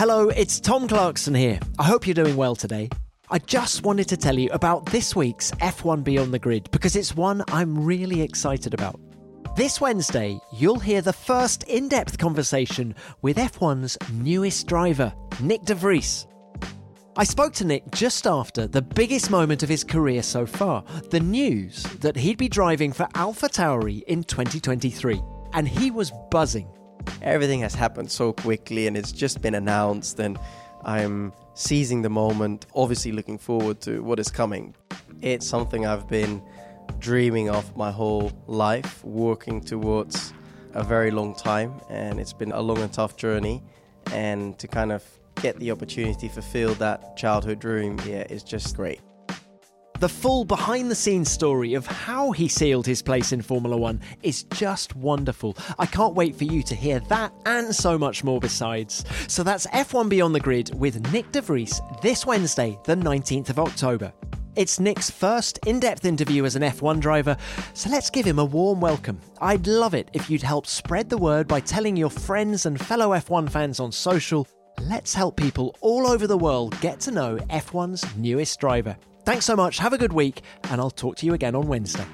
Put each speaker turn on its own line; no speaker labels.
Hello, it's Tom Clarkson here. I hope you're doing well today. I just wanted to tell you about this week's F1 Beyond the Grid because it's one I'm really excited about. This Wednesday, you'll hear the first in depth conversation with F1's newest driver, Nick de Vries. I spoke to Nick just after the biggest moment of his career so far the news that he'd be driving for AlphaTauri in 2023, and he was buzzing.
Everything has happened so quickly and it's just been announced, and I'm seizing the moment, obviously looking forward to what is coming. It's something I've been dreaming of my whole life, working towards a very long time, and it's been a long and tough journey. And to kind of get the opportunity to fulfill that childhood dream, yeah, is just great.
The full behind the scenes story of how he sealed his place in Formula One is just wonderful. I can't wait for you to hear that and so much more besides. So that's F1 Beyond the Grid with Nick de Vries this Wednesday, the 19th of October. It's Nick's first in depth interview as an F1 driver, so let's give him a warm welcome. I'd love it if you'd help spread the word by telling your friends and fellow F1 fans on social. Let's help people all over the world get to know F1's newest driver. Thanks so much, have a good week, and I'll talk to you again on Wednesday.